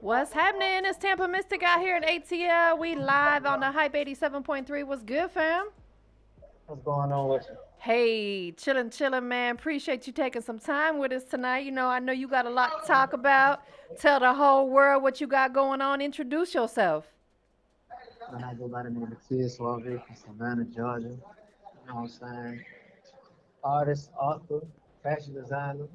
What's happening? It's Tampa Mystic out here in ATL. We live on the Hype 87.3. What's good, fam? What's going on with you? Hey, chillin', chillin', man. Appreciate you taking some time with us tonight. You know, I know you got a lot to talk about. Tell the whole world what you got going on. Introduce yourself. And I go by the name of Tia Suave from Savannah, Georgia. You know what I'm saying? Artist, author, fashion designer. You know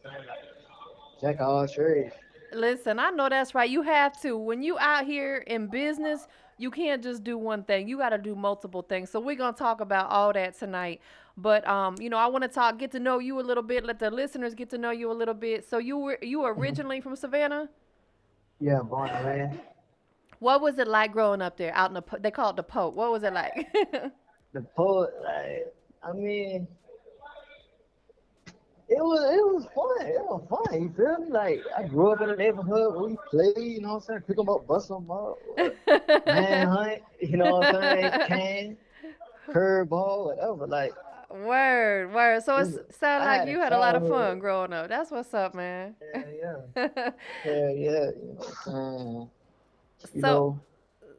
what I'm saying? Like, jack all trades. Listen, I know that's right. You have to. When you out here in business, you can't just do one thing. You got to do multiple things. So we're gonna talk about all that tonight. But um, you know, I want to talk, get to know you a little bit, let the listeners get to know you a little bit. So you were you were originally from Savannah. Yeah, born and raised. What was it like growing up there, out in the? Po- They call it the Pope. What was it like? The poet, like, I mean, it was it was fun. It was fun. You feel me? Like I grew up in a neighborhood where we played. You know what I'm saying? Pick 'em up, bust 'em up, manhunt. You know what I'm saying? Can, curveball, whatever. Like word, word. So it sounded like you had a lot of fun growing up. That's what's up, man. yeah, yeah, yeah, yeah. You know? You So, know,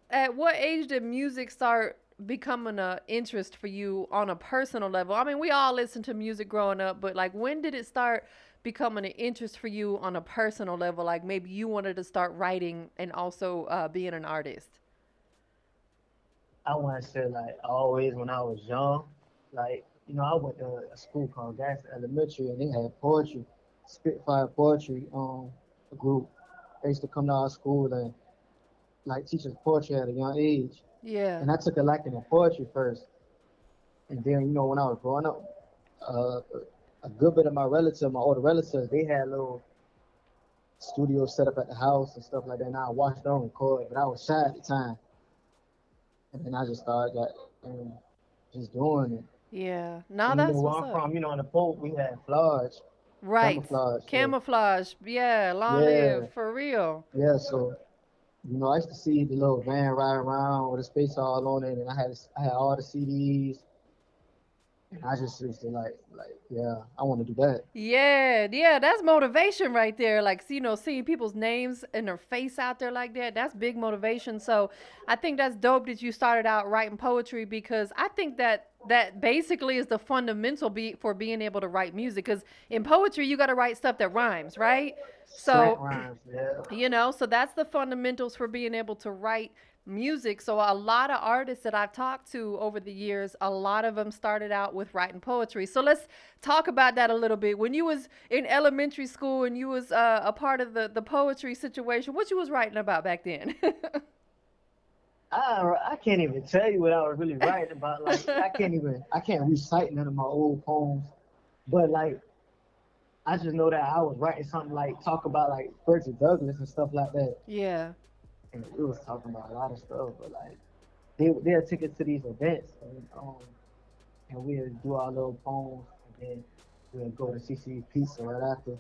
at what age did music start becoming a interest for you on a personal level? I mean, we all listened to music growing up, but like when did it start becoming an interest for you on a personal level? Like maybe you wanted to start writing and also uh, being an artist. I want to say like always when I was young, like you know I went to a school called Gaston Elementary and they had poetry, Spitfire poetry um group. They used to come to our school and like teach us poetry at a young age. Yeah. And I took a liking to poetry first. And then, you know, when I was growing up, uh, a good bit of my relatives, my older relatives, they had little studios set up at the house and stuff like that. And I watched them record, but I was shy at the time. And then I just started got, um, just doing it. Yeah. Now And you that's know where what's I'm up. from, you know, in the Pope, we had Florge, Right. camouflage. Camouflage. Yeah. Long Yeah. live. For real. yeah, so, you know, I used to see the little van ride around with a space all on it, and I had I had all the CDs. And I just used to like, like, yeah, I want to do that. Yeah, yeah, that's motivation right there. Like, you know, seeing people's names and their face out there like that, that's big motivation. So I think that's dope that you started out writing poetry because I think that that basically is the fundamental be for being able to write music. Because in poetry, you got to write stuff that rhymes, right? So, rhymes, yeah. you know, so that's the fundamentals for being able to write music. So a lot of artists that I've talked to over the years, a lot of them started out with writing poetry. So let's talk about that a little bit. When you was in elementary school and you was uh, a part of the the poetry situation, what you was writing about back then? I I can't even tell you what I was really writing about. Like I can't even I can't recite none of my old poems. But like I just know that I was writing something like talk about like Frederick Douglass and stuff like that. yeah. And it was talking about a lot of stuff, but like they they'll take us to these events and um and we'll do our little poems and then we'll go to CC's Pizza right after.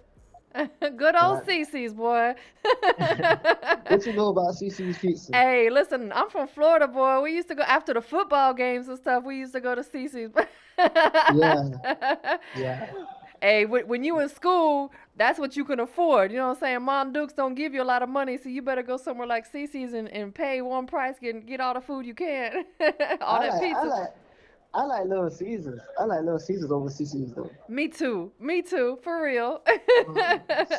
Good old. CC's boy. What you know about CC's Pizza? Hey, listen, I'm from Florida, boy. We used to go after the football games and stuff. We used to go to CC's. Yeah. Yeah. Hey, when, when you in school, that's what you can afford. You know what I'm saying? Mom Dukes don't give you a lot of money, so you better go somewhere like CC's and, and pay one price, get get all the food you can, all I that like, pizza. I like I like Little Caesars. I like Little Caesars over CC's though. Me too. Me too. For real.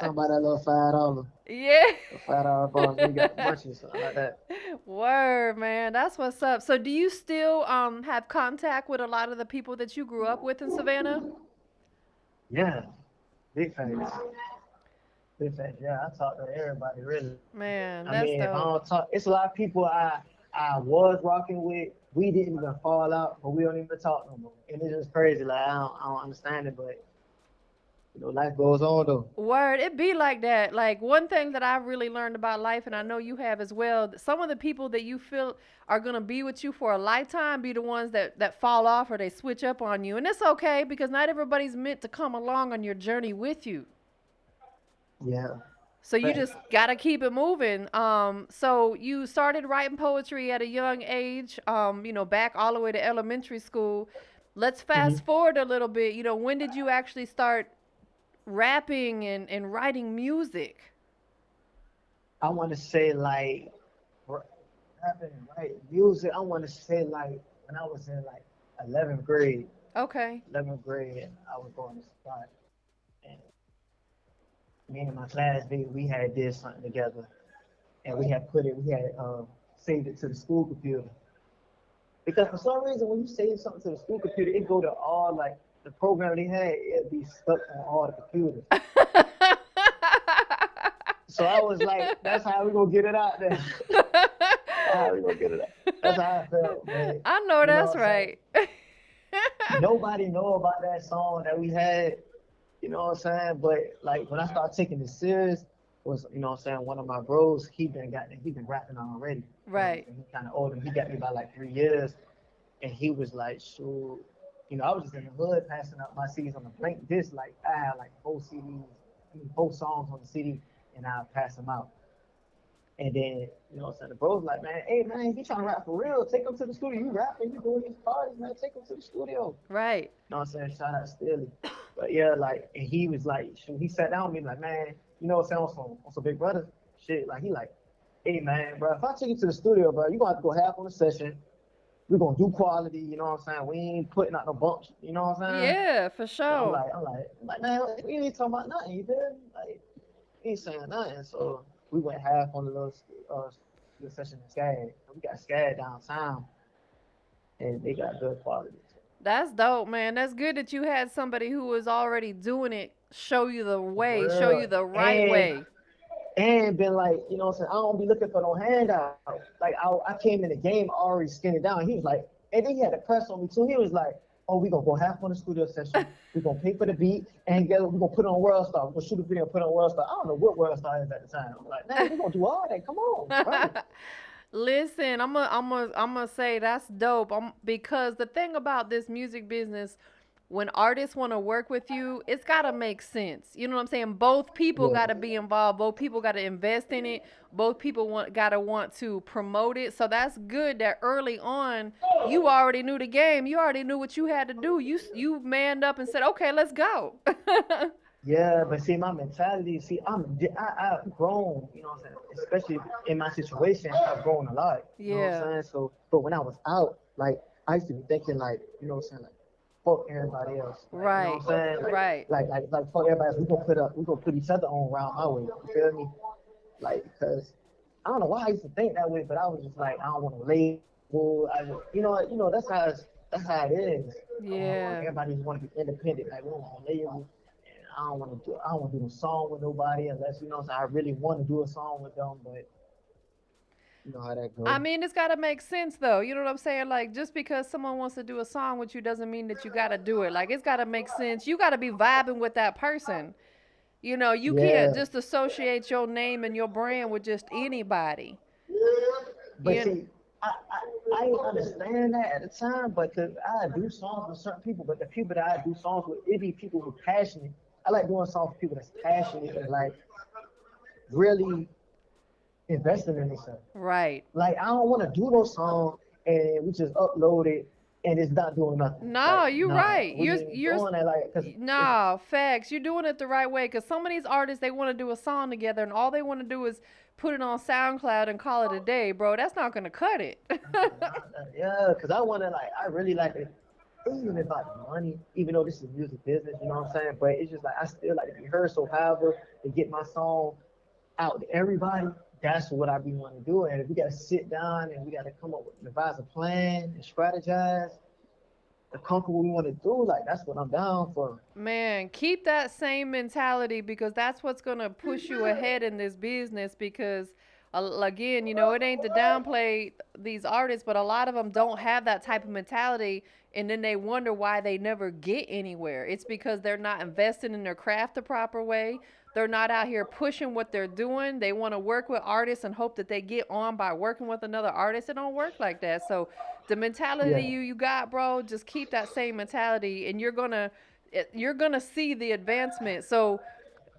Somebody that little five dollar, yeah. five dollar bar. We got munchies, like that. Word, man. That's what's up. So, do you still um have contact with a lot of the people that you grew up with in Savannah? Yeah, big fans. Big fans. Yeah, I talk to everybody really. Man, I that's mean, if I dope. don't talk, it's a lot of people I I was rocking with. We didn't even fall out, but we don't even talk no more. And it's just crazy. Like I don't, I don't understand it, but you know, life goes on though. Word, it be like that. Like one thing that I've really learned about life, and I know you have as well. Some of the people that you feel are gonna be with you for a lifetime be the ones that that fall off or they switch up on you, and it's okay because not everybody's meant to come along on your journey with you. Yeah. So you just gotta keep it moving. Um, so you started writing poetry at a young age. Um, you know, back all the way to elementary school. Let's fast forward a little bit. You know, when did you actually start rapping and, and writing music? I want to say like rapping and writing music. I want to say like when I was in like 11th grade. Okay. 11th grade, I was going to start. Me and my classmate, we had did something together, and we had put it, we had um, saved it to the school computer. Because for some reason, when you save something to the school computer, it go to all like the program they had, it'd be stuck on all the computers. so I was like, that's how we gonna get it out there. how we gonna get it out. That's how I felt, man. I know You that's what right. Nobody know about that song that we had, you know what I'm saying? But like when I started taking it serious, was you know what I'm saying, one of my bros, he been got he been rapping already. Right. And he kind of older. He got me by like three years, and he was like, "Shoot, you know, I was just in the hood passing out my CDs on the blank disc. Like I had like four CDs, I mean, four songs on the CD, and I pass them out. And then, you know, what I'm saying the bros like, man, hey man, if you trying to rap for real, take him to the studio. You rapping, you doing these parties, man, take him to the studio. right. You know what I'm saying? Shout out Steely. But yeah, like, and he was like, shoot, he sat down with me like, man, you know what I'm saying? On some, on some big brother shit. Like, he like, hey man, bro, if I take you to the studio, bro, you're gonna have to go half on the session. We're gonna do quality, you know what I'm saying? We ain't putting out no bumps, you know what I'm saying? Yeah, for And I'm sure. like, I'm like, I'm like, man, we ain't talking about nothing, you feel? Like, he ain't saying nothing. So we went half on the little uh, the session in Skag. We got Skag downtown, and they got good quality. That's dope, man. That's good that you had somebody who was already doing it show you the way, show you the right And- way. and been like, you know what I'm saying? I don't be looking for no handout. Like I, I came in the game already skinny down. He was like, and then he had a press on me too. He was like, oh, we gonna go half on the studio session. we gonna pay for the beat and get we gonna put on World Star. We're gonna shoot a video and put on World Star. I don't know what World Star is at the time. I'm like, man, we gonna do all that. Come on. bro." Listen, I'm gonna I'm gonna I'm gonna say that's dope. I'm, because the thing about this music business, when artists want to work with you, it's gotta make sense. You know what I'm saying? Both people Yeah. gotta be involved. Both people gotta invest in it. Both people want gotta want to promote it. So that's good that early on you already knew the game. You already knew what you had to do. You you manned up and said, okay, let's go. Yeah, but see, my mentality, see, I'm, I, I've grown, you know what I'm saying? Especially in my situation, I've grown a lot. You know what Yeah. I'm saying? So, but when I was out, like, I used to be thinking, like, you know what I'm saying? Like, fuck everybody else. Like, You know Right, what I'm saying? Like, right. Like, like, like, fuck everybody else. We're gonna put up, we gonna put each other on around my way. You feel me? Like, because I don't know why I used to think that way, but I was just like, I don't want to label. I, you know, what? you know, that's how it's, that's how it is. Yeah. Everybody just want to be independent. Like, we don't want to label. I don't want to do. I don't want to do a song with nobody unless you know. I'm I really want to do a song with them, but you know how that goes. I mean, it's got to make sense though. You know what I'm saying? Like just because someone wants to do a song with you doesn't mean that you got to do it. Like it's got to make sense. You got to be vibing with that person. You know, you can't just associate your name and your brand with just anybody. But Yeah. see, I, I, I didn't understand that at the time, but cause I do songs with certain people, but the people that I do songs with, it be people who are passionate. I like doing songs with people that's passionate and like really investing in themselves. Right. Like I don't want to do those songs and we just upload it and it's not doing nothing. No, Like, you nah, right. You're- you're- doing that like 'cause Nah, facts. You're doing it the right way. Cause some of these artists they want to do a song together, and all they want to do is put it on SoundCloud and call it a day, bro. That's not gonna cut it. yeah, because I want to like, I really like it. It's even about money, even though this is music business, you know what I'm saying? But it's just like I still like to be heard. So, however, to get my song out to everybody, that's what I be wanting to do. And if we got to sit down and we got to come up with devise a plan and strategize to conquer what we want to do, like that's what I'm down for. Man, keep that same mentality because that's what's going to push you ahead in this business. Because, again, you know, it ain't to downplay these artists, but a lot of them don't have that type of mentality. And then they wonder why they never get anywhere. It's because they're not investing in their craft the proper way. They're not out here pushing what they're doing. They want to work with artists and hope that they get on by working with another artist. It don't work like that. So, the mentality Yeah. you you got, bro, just keep that same mentality, and you're gonna eh, you're gonna see the advancement. So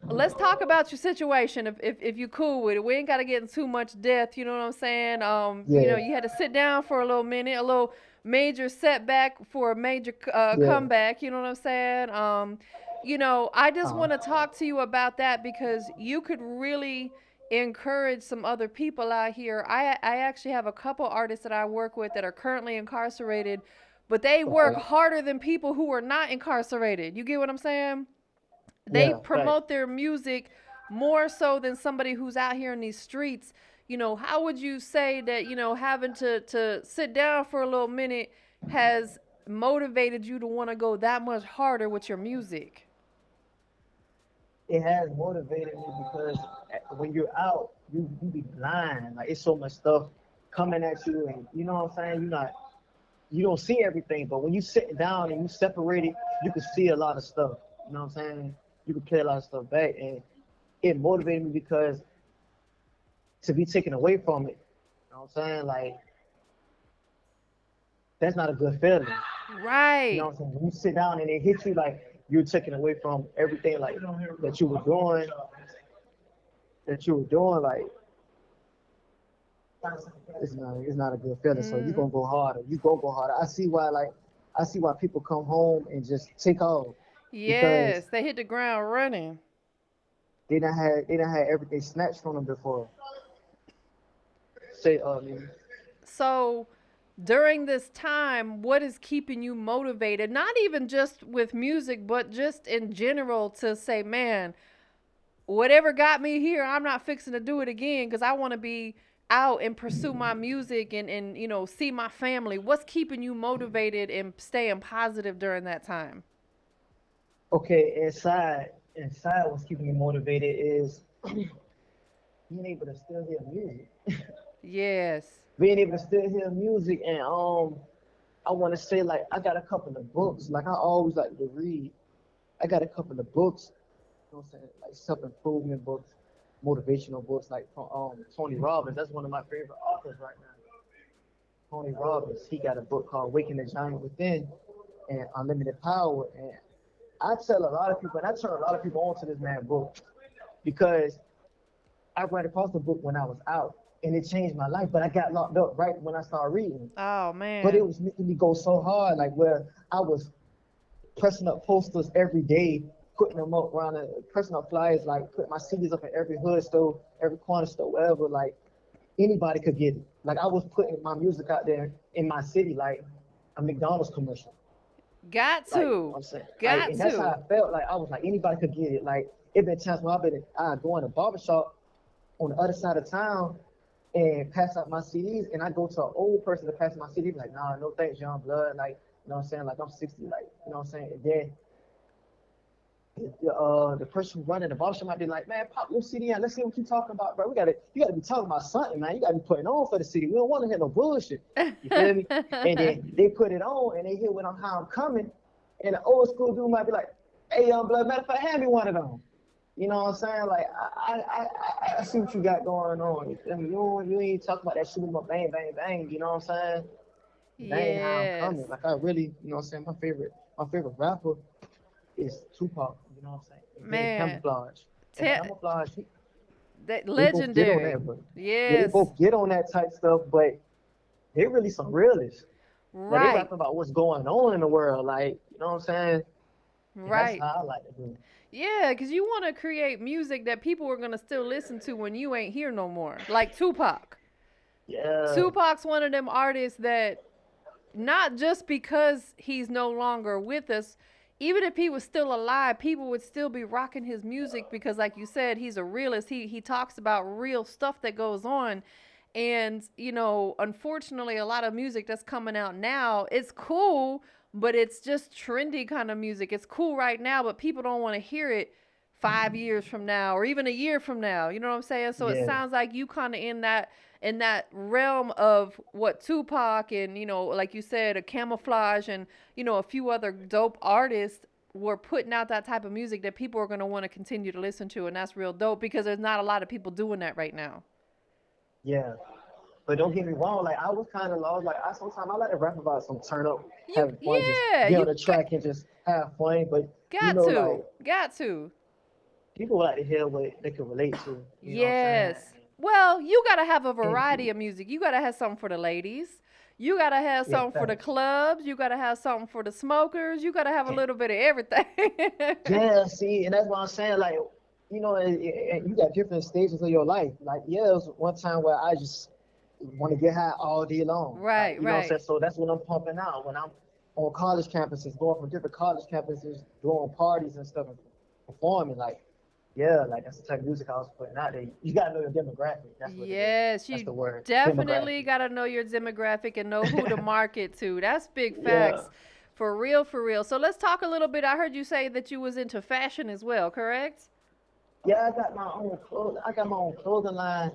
let's talk about your situation if, if, if you cool with it. We ain't gotta get in too much depth, you know what I'm saying? Um you know, you had to sit down for a little minute, a little major setback for a major uh, Yeah. comeback, you know what I'm saying? Um you know, I just Uh-huh. want to talk to you about that because you could really encourage some other people out here. I I actually have a couple artists that I work with that are currently incarcerated, but they work harder than people who are not incarcerated. You get what I'm saying? They Yeah, right. promote their music more so than somebody who's out here in these streets. You know, how would you say that, you know, having to to sit down for a little minute has motivated you to want to go that much harder with your music? it has motivated me because eh, when you're out, you you be blind. Like it's so much stuff coming at you, and you know what I'm saying. You're not, you don't see everything, but when you sitting down and you separate it, you can see a lot of stuff. You know what I'm saying? You can play a lot of stuff back, and it motivated me because to be taken away from it. You know what I'm saying? Like that's not a good feeling. Right. You know what I'm saying? When you sit down and it hits you like you're taken away from everything like that you were doing, that you were doing, like it's not it's not a good feeling. So you Mhm. gonna go harder. You gonna go harder. I see why like I see why people come home and just take off. Yes, they hit the ground running. They done had they done had everything snatched from them before. Say um So, during this time, what is keeping you motivated? Not even just with music, but just in general to say, man, whatever got me here, I'm not fixing to do it again because I want to be out and pursue my music and, and, you know, see my family. What's keeping you motivated and staying positive during that time? Okay, inside inside what's keeping me motivated is being able to still hear music. Yes. being able to still hear music and um I want to say like I got a couple of books. Like I always like to read. I got a couple of books you know what I'm saying? Like self-improvement books motivational books like from um Tony Robbins. That's one of my favorite authors right now. Tony Robbins he got a book called Waking the Giant Within and Unlimited Power and I tell a lot of people and I turn a lot of people on to this man book because I ran across the book when I was out and it changed my life. But I got locked up right when I started reading. Oh, man. But it was making me go so hard, like where I was pressing up posters every day, putting them up around the pressing up flyers, like putting my CDs up in every hood store, every corner store, wherever, like anybody could get it. Like I was putting my music out there in my city, like a McDonald's commercial. Got Like, to. I'm saying, Got like, and that's how I felt. Like I was like anybody could get it. Like it been times when I've been I go in a barbershop on the other side of town and pass out my CDs, and I go to an old person to pass my CD, like, nah, no thanks, Young Blood. Like you know what I'm saying? Like I'm 60, like you know what I'm saying? And then the, uh, the person running the barbershop might be like, man, pop your CD out. Let's see what you're talking about, bro. We gotta, you gotta be talking about something, man. You gotta be putting on for the city. We don't want to hear no bullshit. You feel me? and then they put it on and they hear when I'm how I'm coming, and the old school dude might be like, "Hey, young blood, matter of fact, hand me one of them." You know what I'm saying? Like I I, I, I- see what you got going on. You? You don't, you ain't talking about that shit about bang bang bang. You know what I'm saying? Bang how I'm coming. Like I really, you know what I'm saying? My favorite my favorite rapper is Tupac. You know what I'm saying? Man. Camouflage. Te- Camouflage. that both get legendary. that, Yeah, Yes. they both get on that type stuff, but they really some realists. Like, they right. rapping about what's going on in the world, like you know what I'm saying? Right. That's how I like to do. Yeah, because you want to create music that people are going to still listen to when you ain't here no more. Like Tupac. Yeah. Tupac's one of them artists that not just because he's no longer with us, even if he was still alive, people would still be rocking his music because like you said, he's a realist. He he talks about real stuff that goes on. And, you know, unfortunately a lot of music that's coming out now, it's cool, but it's just trendy kind of music. It's cool right now, but people don't want to hear it five years from now or even a year from now. You know what I'm saying? So it sounds like you kind of in that in that realm of what Tupac and you know, like you said, a camouflage and you know a few other dope artists were putting out that type of music that people are going to want to continue to listen to, and that's real dope because there's not a lot of people doing that right now. Yeah. But don't get me wrong, like I was kind of lost. Like I sometimes I like to rap about some turn up, You- having fun, yeah, just get on the track and just have fun. But Got know, to, like- got to. people like to hear what they can relate to. You know what I'm? Yes. Well, you gotta have a variety of music. You gotta have something for the ladies. You gotta have Yeah, something for the clubs. You gotta have something for the smokers. You gotta have a little bit of everything. Yeah, see, and that's what I'm saying. Like, you know, and, and you got different stages of your life. Like, yeah, it was one time where I just want to get high all day long. Right, like, you know what I'm right. saying? So that's when I'm pumping out. When I'm on college campuses, going from different college campuses, doing parties and stuff, and performing. Like, yeah, like that's the type of music I was putting out there. You gotta know your demographic. That's what. Yes, That's you the word. definitely got to know your demographic and know who to market to. That's big Yeah. facts. For real, for real. So let's talk a little bit. I heard you say that you was into fashion as well, correct? Yeah, I got my own clothes. I got my own clothing line.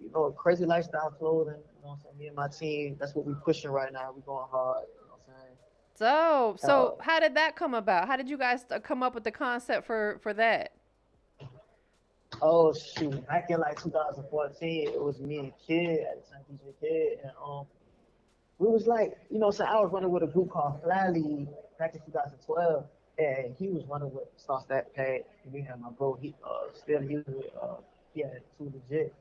You know, crazy lifestyle clothing. You know what I'm saying? Me and my team. That's what we pushing right now. We going hard. You know what I'm saying? So, so Uh, how did that come about? How did you guys uh, come up with the concept for for that? Oh shoot! Back in like 2014, it was me and Kid at the time, DJ Kid, and um, we was like, you know, so I was running with a group called Fly League back in 2012, and he was running with Star Stat Pad, and we had my bro, he uh, still he was with uh, he had two legit.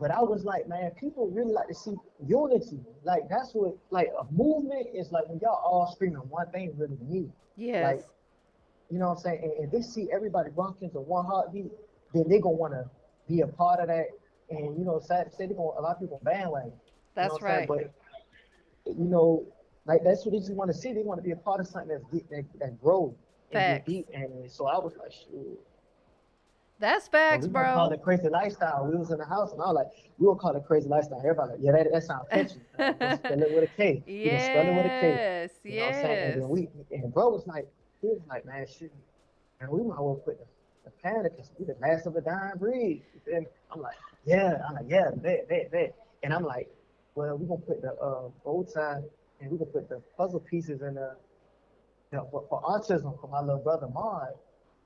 But I was like, man, people really like to see unity. Like that's what, like a movement is like when y'all all screaming one thing really need. Yes. You know what I'm saying? And if they see everybody rocking to one heartbeat, then they're gonna wanna be a part of that. And you know, sad to say, they're gonna a lot of people bandwagon. You know That's I'm saying? right. But you know, like that's what they just want to see. They want to be a part of something that's deep, that, that grows and deep. And so I was like, shoot. That's facts, we gonna call bro. it crazy lifestyle. We was in the house and I was like, we gonna call it crazy lifestyle. Everybody like, yeah, that, that sounds catchy. Spell it with a K. Gonna spell it with a K. Yes, You know what I'm saying? And then we and bro was like, he was like, man, shit, and we might as well put the, the panic we the last of a dying breed. And I'm like, yeah, I'm like, yeah, bet, bet, bet. And I'm like, well, we're gonna put the uh, bow tie and we're gonna put the puzzle pieces in the, the for, for autism for my little brother Maud.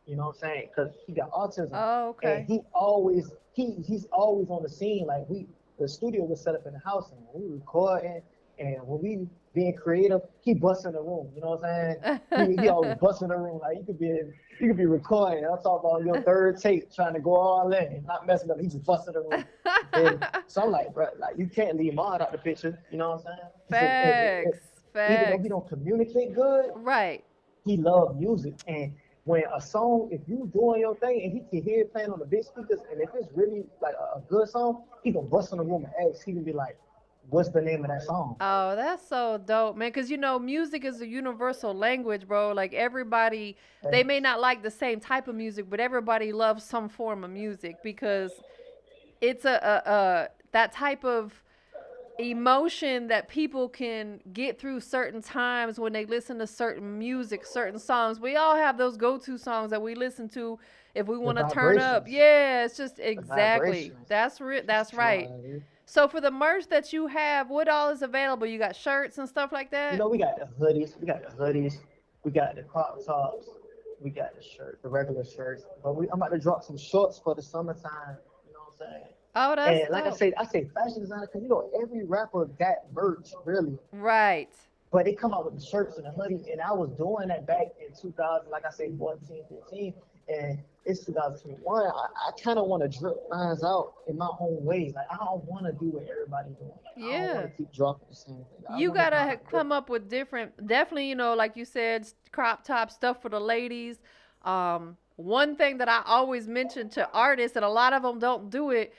You know what I'm saying? Because he got autism. Oh, And he always he he's always on the scene. Like we the studio was set up in the house and we were recording and when we being creative, he busts in the room. You know what I'm saying? He, he always busts in the room. Like you could be you could be recording. I'm talking about your third take, trying to go all in and not messing up. He just busts in the room. And so I'm like, bro, like you can't leave Maud out the picture. You know what I'm saying? Facts, eh, Even though he don't communicate good, Right. he loved music. And when a song, if you doing your thing and he can hear it playing on the big speakers, and if it's really like a, a good song, he gonna bust in the room and ask. He can be like, "What's the name of that song?" Oh, that's so dope, man. Because you know, music is a universal language, bro. Like everybody, they may not like the same type of music, but everybody loves some form of music because it's a, a, a that type of emotion that people can get through certain times when they listen to certain music, certain songs. We all have those go-to songs that we listen to if we want to turn up. Yeah, it's just exactly. That's re- that's right. So for the merch that you have, what all is available? You got shirts and stuff like that? You know, we got the hoodies, we got the hoodies, we got the crop tops, we got the shirt, the regular shirts. But we, I'm about to drop some shorts for the summertime. You know what I'm saying? oh, that's and like I dope. say, I say fashion designer because you know every rapper got merch really. Right. But they come out with the shirts and the hoodies, and I was doing that back in 2000, like I say, 14, 15, and it's 2021. I, I kind of want to drip lines out in my own way. Like I don't want to do what everybody's doing. Like, I don't want to keep dropping the same thing. You gotta ha- come up with different, definitely, you know, like you said, crop top stuff for the ladies. Um, one thing that I always mention to artists, and a lot of them don't do it,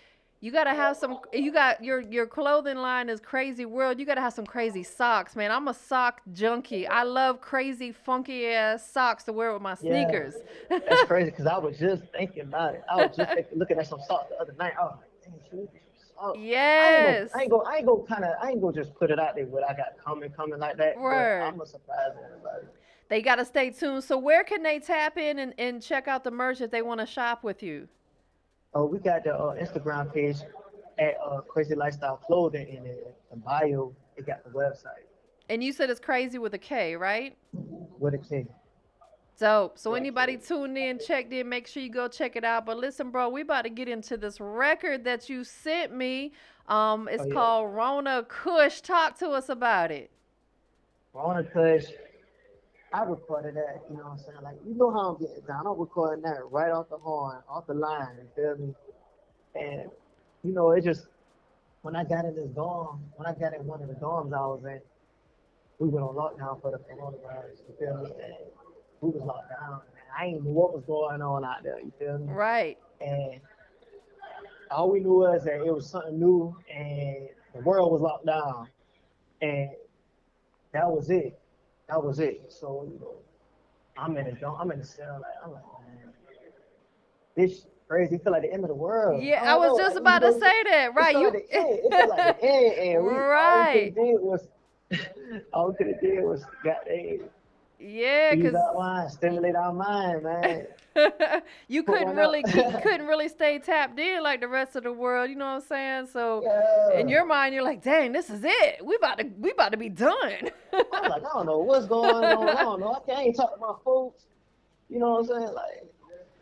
you gotta have some. You got your your clothing line is crazy world. You gotta have some crazy socks, man. I'm a sock junkie. I love crazy funky ass socks to wear with my Yeah. sneakers. That's crazy because I was just thinking about it. I was just thinking, looking at some socks the other night. I was like, dang, should we get some yes. I ain't go. I ain't go. Kind of. I ain't go. Just put it out there. What I got coming, coming like that. Word. I'm gonna surprise everybody. They gotta stay tuned. So where can they tap in and, and check out the merch if they want to shop with you? Oh, we got the uh, Instagram page at uh, Crazy Lifestyle Clothing, in the bio, it got the website And you said it's crazy with a K, right? with a K. Dope. So anybody tuned in, checked in, make sure you go check it out. But listen, bro, we about to get into this record that you sent me. Um, it's Oh, yeah. called Rona Kush. Talk to us about it. Rona Kush, I recorded that. You know what I'm saying? Like you know how I'm getting down. I'm recording that right off the horn, off the line. You feel me? And you know, it just when I got in this dorm, when I got in one of the dorms I was in, we went on lockdown for the coronavirus. You feel me? And we was locked down. And I ain't know what was going on out there. You feel me? Right. And all we knew was that it was something new, and the world was locked down, and that was it. That was it. So you know, I'm in the I'm in the cell. Like I'm like, man, this crazy. Feel like the end of the world. Yeah, I, I was know, just like, about to say that. Right. You. Like it felt like the end, and we, right. All we could did was all we could have did was got a yeah, because stimulate our mind, man. you couldn't really couldn't really stay tapped in like the rest of the world. You know what I'm saying? So yeah. in your mind, you're like, "Dang, this is it. We about to we about to be done." I'm like, I don't know what's going on. I don't know. I can't talk to my folks. You know what I'm saying? Like,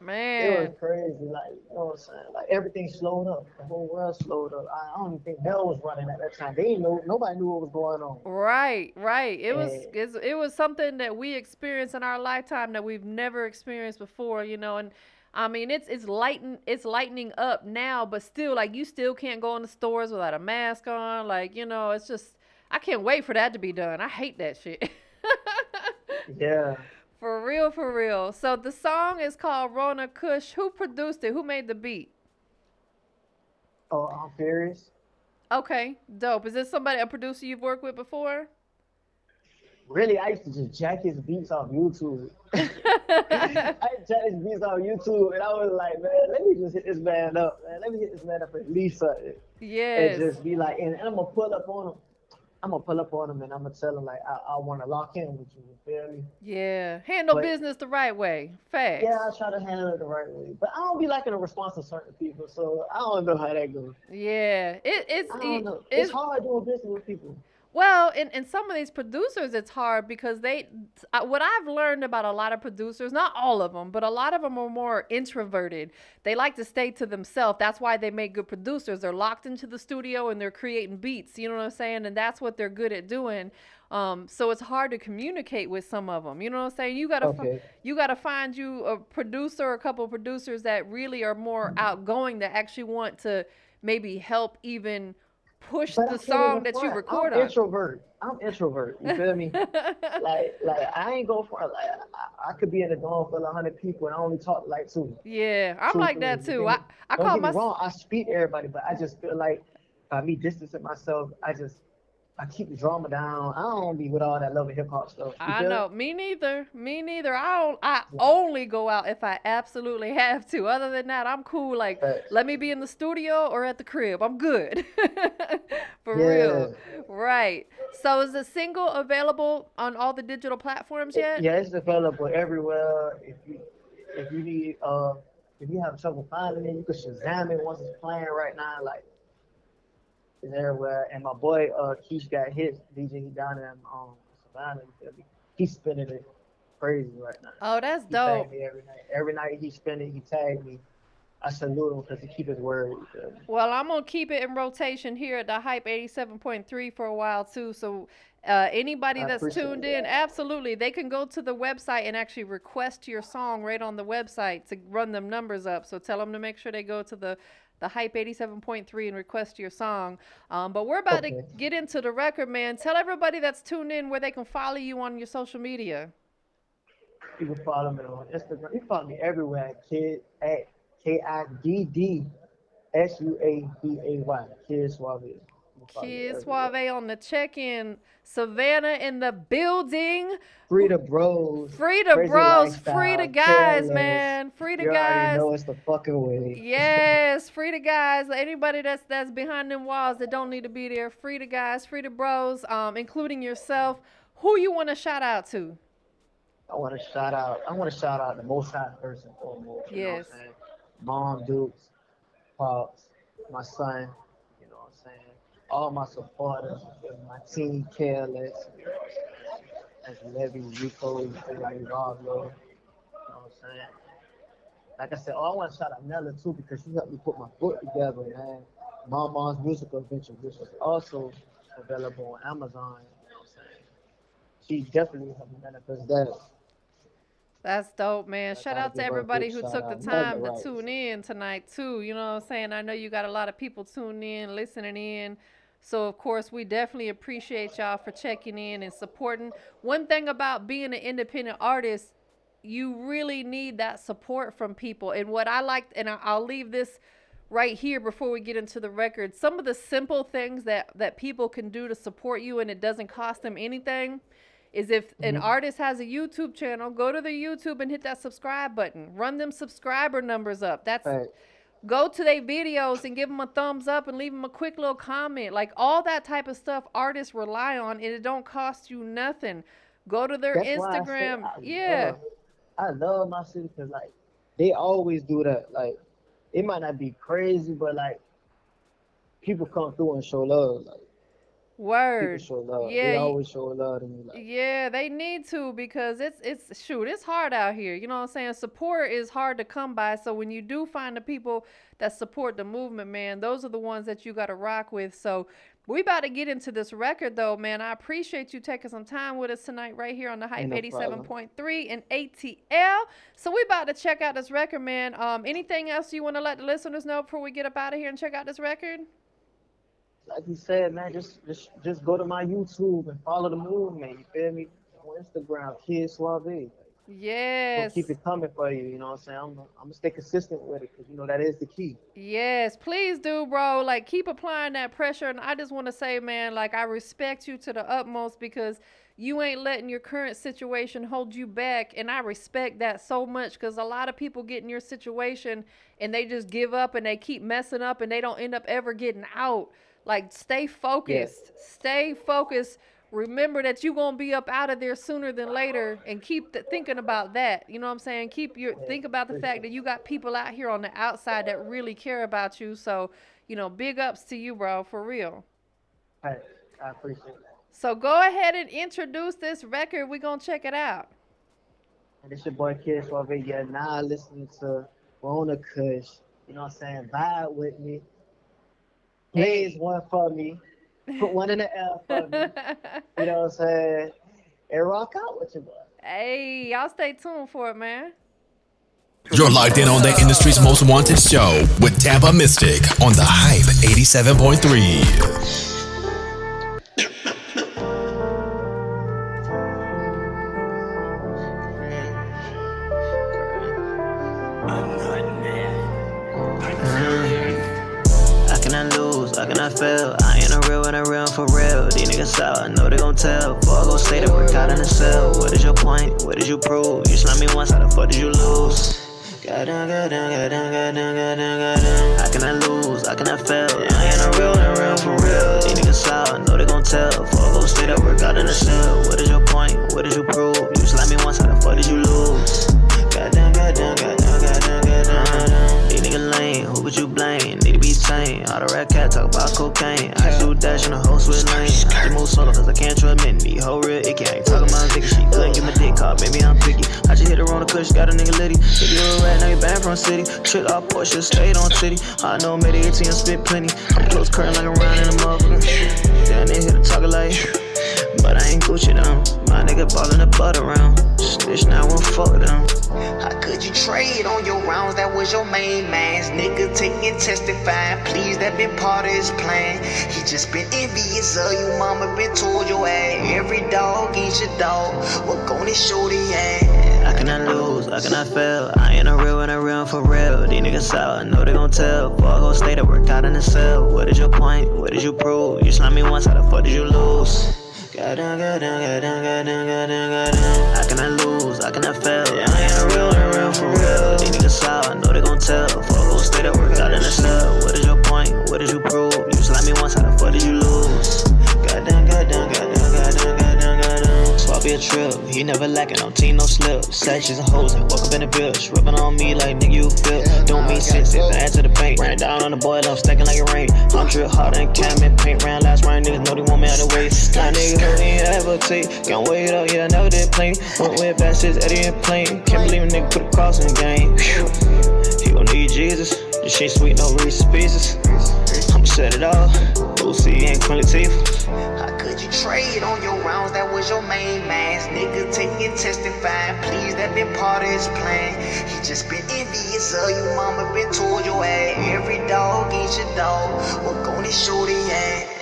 Man, it was crazy. Like, you know what I'm saying? Like everything slowed up. The whole world slowed up. I, don't even think hell was running at that time. They didn't know. Nobody knew what was going on. Right, right. It and, was it was something that we experienced in our lifetime that we've never experienced before. You know, and I mean, it's it's lighten it's lightening up now, but still, like you still can't go in the stores without a mask on. Like, you know, it's just I can't wait for that to be done. I hate that shit. yeah. For real, for real. So the song is called Rona Kush. Who produced it? Who made the beat? Oh, I'm Furious. Okay, dope. Is this somebody a producer you've worked with before? Really, I used to just jack his beats off YouTube. I jack his beats off YouTube, and I was like, man, let me just hit this man up, man. Let me hit this man up at least something. Yes. And just be like, and, and I'm gonna pull up on him. I'm gonna pull up on him and I'm gonna tell him like I, I want to lock in with you. Me? Yeah, handle but, business the right way. Fast. Yeah, I try to handle it the right way, but I don't be liking the response of certain people, so I don't know how that goes. Yeah, it, it's I don't know. It's, it's hard doing business with people. Well, in, in some of these producers, it's hard because they, what I've learned about a lot of producers, not all of them, but a lot of them are more introverted. They like to stay to themselves. That's why they make good producers. They're locked into the studio and they're creating beats. You know what I'm saying? And that's what they're good at doing. Um, so it's hard to communicate with some of them. You know what I'm saying? You gotta okay. fi- you gotta find you a producer, a couple producers that really are more outgoing, that actually want to maybe help even push but the song that you record I'm on. introvert. I'm introvert. You feel me? like, like I ain't go for like I, I could be in a dorm full of hundred people and I only talk like two. Yeah, I'm two like that too. I I Don't call get me wrong. I speak to everybody, but I just feel like by me distancing myself, I just I keep the drama down. I don't be with all that love and hip hop stuff. I know. Me neither. Me neither. I don't. I only go out if I absolutely have to. Other than that, I'm cool. Like, let me be in the studio or at the crib. I'm good. For yeah. real. Right. So, is the single available on all the digital platforms yet? Yeah, it's available everywhere. If you if you need uh if you have trouble finding it, you can Shazam it once it's playing right now. Like is everywhere. And my boy uh Keish got his DJ down in um Savannah. He's spinning it crazy right now. Oh, that's he dope. Every night. Every night he spinning, he tagged me. I salute him because he keep his word. Well, I'm gonna keep it in rotation here at the Hype 87.3 for a while too. So uh, anybody that's tuned in, absolutely, they can go to the website and actually request your song right on the website to run them numbers up. So tell them to make sure they go to the the Hype 87.3 and request your song. Um, but we're about okay. to get into the record, man. Tell everybody that's tuned in where they can follow you on your social media. You can follow me on Instagram. You can follow me everywhere at kid at K I D D S U A B A Y. Kid Suave. Kid Suave on the check-in. Savannah in the building. Free the bros. Free the bros. Free the guys, careless. man. Free the you guys. know it's the fucking way. yes, free the guys. Anybody that's that's behind them walls that don't need to be there. Free the guys. Free the bros. Um, including yourself. Who you want to shout out to? I want to shout out. I want to shout out the most high first and foremost. Yes. Mom, Dukes, pops, my son all my supporters, my team, Careless, as Levy, Rico, like Ravlo, you know what I'm saying? Like I said, oh, I want to shout out Nella too because she helped me put my book together, man. Mama's Musical Adventure, which is also available on Amazon. You know what I'm saying? She definitely helped me manifest that. That's dope, man. Shout out to everybody who took the time to tune in tonight, too. You know what I'm saying? I know you got a lot of people tuning in, listening in. So, of course, we definitely appreciate y'all for checking in and supporting. One thing about being an independent artist, you really need that support from people. And what I liked, and I'll leave this right here before we get into the record. Some of the simple things that that people can do to support you, and it doesn't cost them anything. Is if an mm-hmm. artist has a YouTube channel, go to the YouTube and hit that subscribe button. Run them subscriber numbers up. That's Right. Go to their videos and give them a thumbs up and leave them a quick little comment like all that type of stuff artists rely on and it don't cost you nothing go to their That's why I instagram I yeah love- I love my city because like they always do that. Like it might not be crazy, but like people come through and show love. Like people show love. Yeah, they always show love to me. Like yeah they need to because it's it's shoot it's hard out here you know what i'm saying? Support is hard to come by so when you do find the people that support the movement man those are the ones that you got to rock with so we about to get into this record though man. I appreciate you taking some time with us tonight right here on the hype no 87.3 and atl so we about to check out this record man. Um anything else you want to let the listeners know before we get up out of here and check out this record like you said, man, just just just go to my YouTube and follow the movement. You feel me? On Instagram, Kid Suave. We'll yes keep it coming for you. You know what I'm saying? I'm, I'm gonna stay consistent with it because you know that is the key. Yes, please do, bro. Like, keep applying that pressure. And I just want to say, man, like, I respect you to the utmost because you ain't letting your current situation hold you back. And I respect that so much because a lot of people get in your situation and they just give up and they keep messing up and they don't end up ever getting out. Like, stay focused. Stay focused. Remember that you're gonna be up out of there sooner than later, and keep th- thinking about that. You know what I'm saying? Keep your think about the fact that you got people out here on the outside that really care about you. So, you know, big ups to you, bro, for real. Hey, I appreciate that. So go ahead and introduce this record. We're gonna check it out. And it's your boy Kid Suave. Yeah, now listening to Rona Kush. You know what I'm saying? Vibe with me. Blaze one for me. Put one in the air for me. You know what I'm saying? And rock out with your boy. hey, y'all stay tuned for it, man. You're locked in on the industry's most wanted show with Tampa Mystic on the Hype 87.3. lose, I. I ain't a real and a real for real. These niggas out, I know they gon' tell. Before I go stay to work out in the cell. What is your point? What did you prove? You slapped me once, how the fuck did you lose? Goddamn, goddamn, goddamn, goddamn, goddamn, goddamn. I cannot lose, I fail. I ain't a real and a real for real. These niggas out, I know they gon' tell. Before I go stay to work out in the cell. What is your point? What did you prove? You slapped me once, how the fuck did you lose? Goddamn, goddamn, goddamn, goddamn, goddamn. These niggas lame, who would you blame? Sane. All the rat cat talk about cocaine. I do dash in a whole switch lane. I just move solo cause I can't trust many. Whole real icky. I ain't talking about Vicky. She couldn't get my dick caught. Maybe I'm picky. I just hit her on the cush, got a nigga litty. If you a rat, now you banned from city. Trick off Porsche, stayed on city. I know made it ATM spit plenty. I'm close curtain like I'm riding a motherfucker. Damn, they hit the talking like. But I ain't Gucci down. My nigga ballin' the butt around. Stitch now won't fuck them. How could you trade on your rounds? That was your main man's nigga taking testifying. Please, that been part of his plan. He just been envious of you, mama been told your ass. Every dog eats your dog. What gonna show the ass? I cannot lose, I cannot fail. I ain't a real and a real for real. These niggas out, I know they gon' tell. Before I go stay to work out in the cell. What is your point? What did you prove? You slapped me once, how the fuck did you lose? Goddamn, goddamn. I lose, I cannot fail. I ain't a trip. He never lacking on team, no slip. Sections and hoes and walk up in the bitch. Rubbing on me like nigga, you feel. Don't mean sense if I add to the paint. Ran down on the boy, I'm stacking like it rain. I'm drip harder than cam and paint. Ran last round, niggas know they want me out the way. Now niggas they ain't ever take. Can't wait up, yeah, I never did play. Went with bastards, Eddie and plane. Can't believe a nigga put a cross in the game. He gon' need Jesus. This shit sweet, no Reese's Pieces. I'ma set it off. Boosie and Queen Latifah. You trade on your rounds? That was your main man's nigga taking testifying. Please, that been part of his plan. He just been envious of you, mama been told your ass. Every dog eats your dog. What gonna show the?